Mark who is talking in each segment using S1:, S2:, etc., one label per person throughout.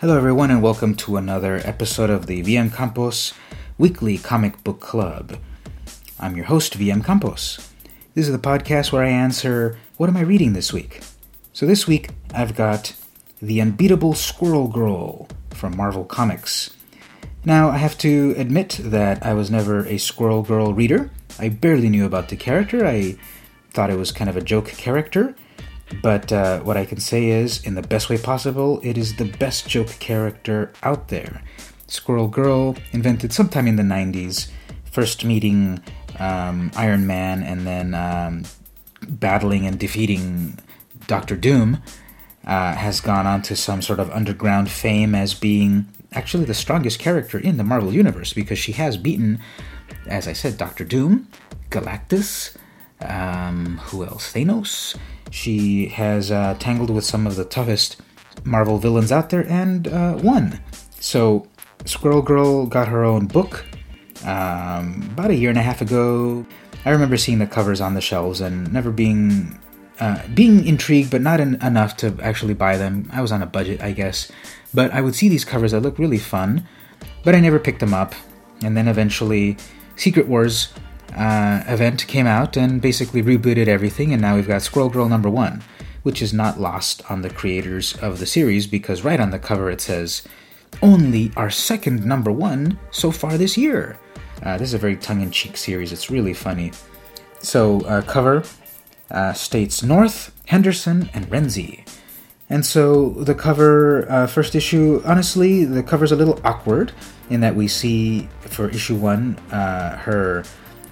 S1: Hello, everyone, and welcome to another episode of the VM Campos Weekly Comic Book Club. I'm your host, VM Campos. This is the podcast where I answer what am I reading this week? So this week, I've got The Unbeatable Squirrel Girl from Marvel Comics. Now, I have to admit that I was never a Squirrel Girl reader. I barely knew about the character. I thought it was kind of a joke character but uh, what I can say is, in the best way possible, it is the best joke character out there. Squirrel Girl, invented sometime in the 90s, first meeting um, Iron Man and then um, battling and defeating Doctor Doom, uh, has gone on to some sort of underground fame as being actually the strongest character in the Marvel Universe because she has beaten, as I said, Doctor Doom, Galactus, um, who else? Thanos. She has uh, tangled with some of the toughest Marvel villains out there and uh, won. So, Squirrel Girl got her own book um, about a year and a half ago. I remember seeing the covers on the shelves and never being uh, being intrigued, but not in, enough to actually buy them. I was on a budget, I guess. But I would see these covers that look really fun, but I never picked them up. And then eventually, Secret Wars uh, event came out and basically rebooted everything, and now we've got Squirrel Girl number one, which is not lost on the creators of the series because right on the cover it says, Only our second number one so far this year. Uh, this is a very tongue in cheek series, it's really funny. So, uh, cover uh, states North, Henderson, and Renzi. And so the cover, uh, first issue, honestly, the cover's a little awkward in that we see for issue one uh, her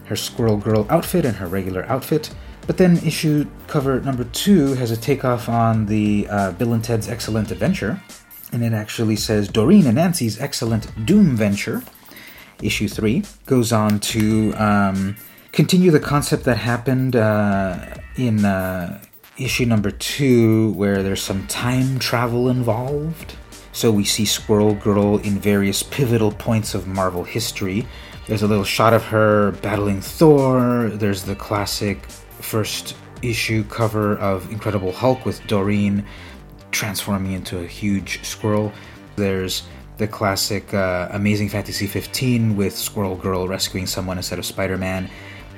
S1: her Squirrel Girl outfit and her regular outfit. But then issue cover number two has a takeoff on the uh, Bill and Ted's Excellent Adventure, and it actually says Doreen and Nancy's Excellent Doom Venture. Issue three goes on to um, continue the concept that happened uh, in uh, issue number two, where there's some time travel involved. So we see Squirrel Girl in various pivotal points of Marvel history, there's a little shot of her battling Thor. There's the classic first issue cover of Incredible Hulk with Doreen transforming into a huge squirrel. There's the classic uh, Amazing Fantasy 15 with Squirrel Girl rescuing someone instead of Spider Man.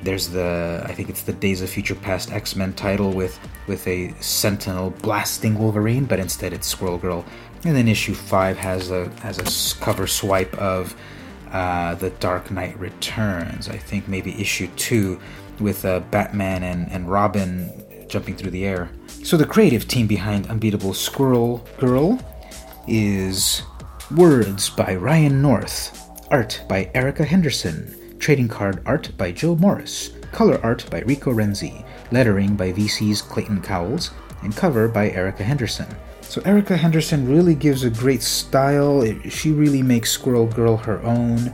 S1: There's the I think it's the Days of Future Past X Men title with with a Sentinel blasting Wolverine, but instead it's Squirrel Girl. And then issue five has a has a cover swipe of uh, The Dark Knight Returns. I think maybe issue two with uh, Batman and, and Robin jumping through the air. So, the creative team behind Unbeatable Squirrel Girl is Words by Ryan North, Art by Erica Henderson, Trading Card Art by Joe Morris, Color Art by Rico Renzi, Lettering by VC's Clayton Cowles, and Cover by Erica Henderson. So Erica Henderson really gives a great style. She really makes Squirrel Girl her own.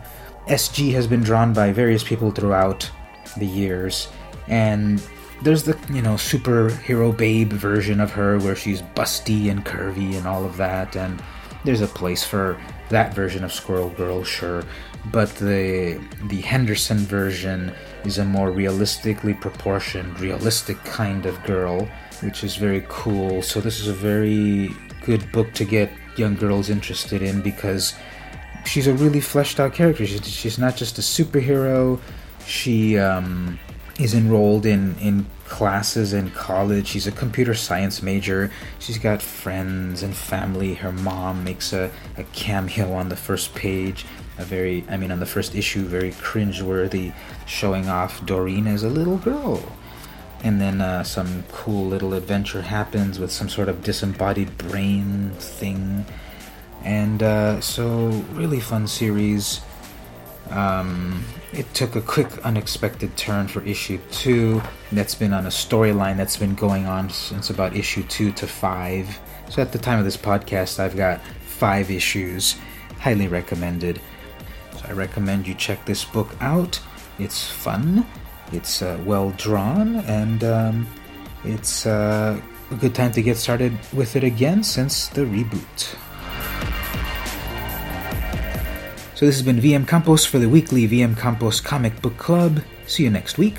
S1: SG has been drawn by various people throughout the years, and there's the you know superhero babe version of her where she's busty and curvy and all of that, and there's a place for that version of Squirrel Girl, sure. But the the Henderson version is a more realistically proportioned, realistic kind of girl which is very cool. So this is a very good book to get young girls interested in because she's a really fleshed out character. She's, not just a superhero. She um, is enrolled in in classes in college. She's a computer science major. She's got friends and family. Her mom makes a, a cameo on the first page. A very, I mean, on the first issue, very cringeworthy, showing off Doreen as a little girl and then uh, some cool little adventure happens with some sort of disembodied brain thing. And uh, so, really fun series. Um, it took a quick, unexpected turn for issue two. That's been on a storyline that's been going on since about issue two to five. So, at the time of this podcast, I've got five issues. Highly recommended. So, I recommend you check this book out. It's fun it's uh, well drawn, and um, it's uh, a good time to get started with it again since the reboot. So, this has been VM Campos for the weekly VM Campos Comic Book Club. See you next week.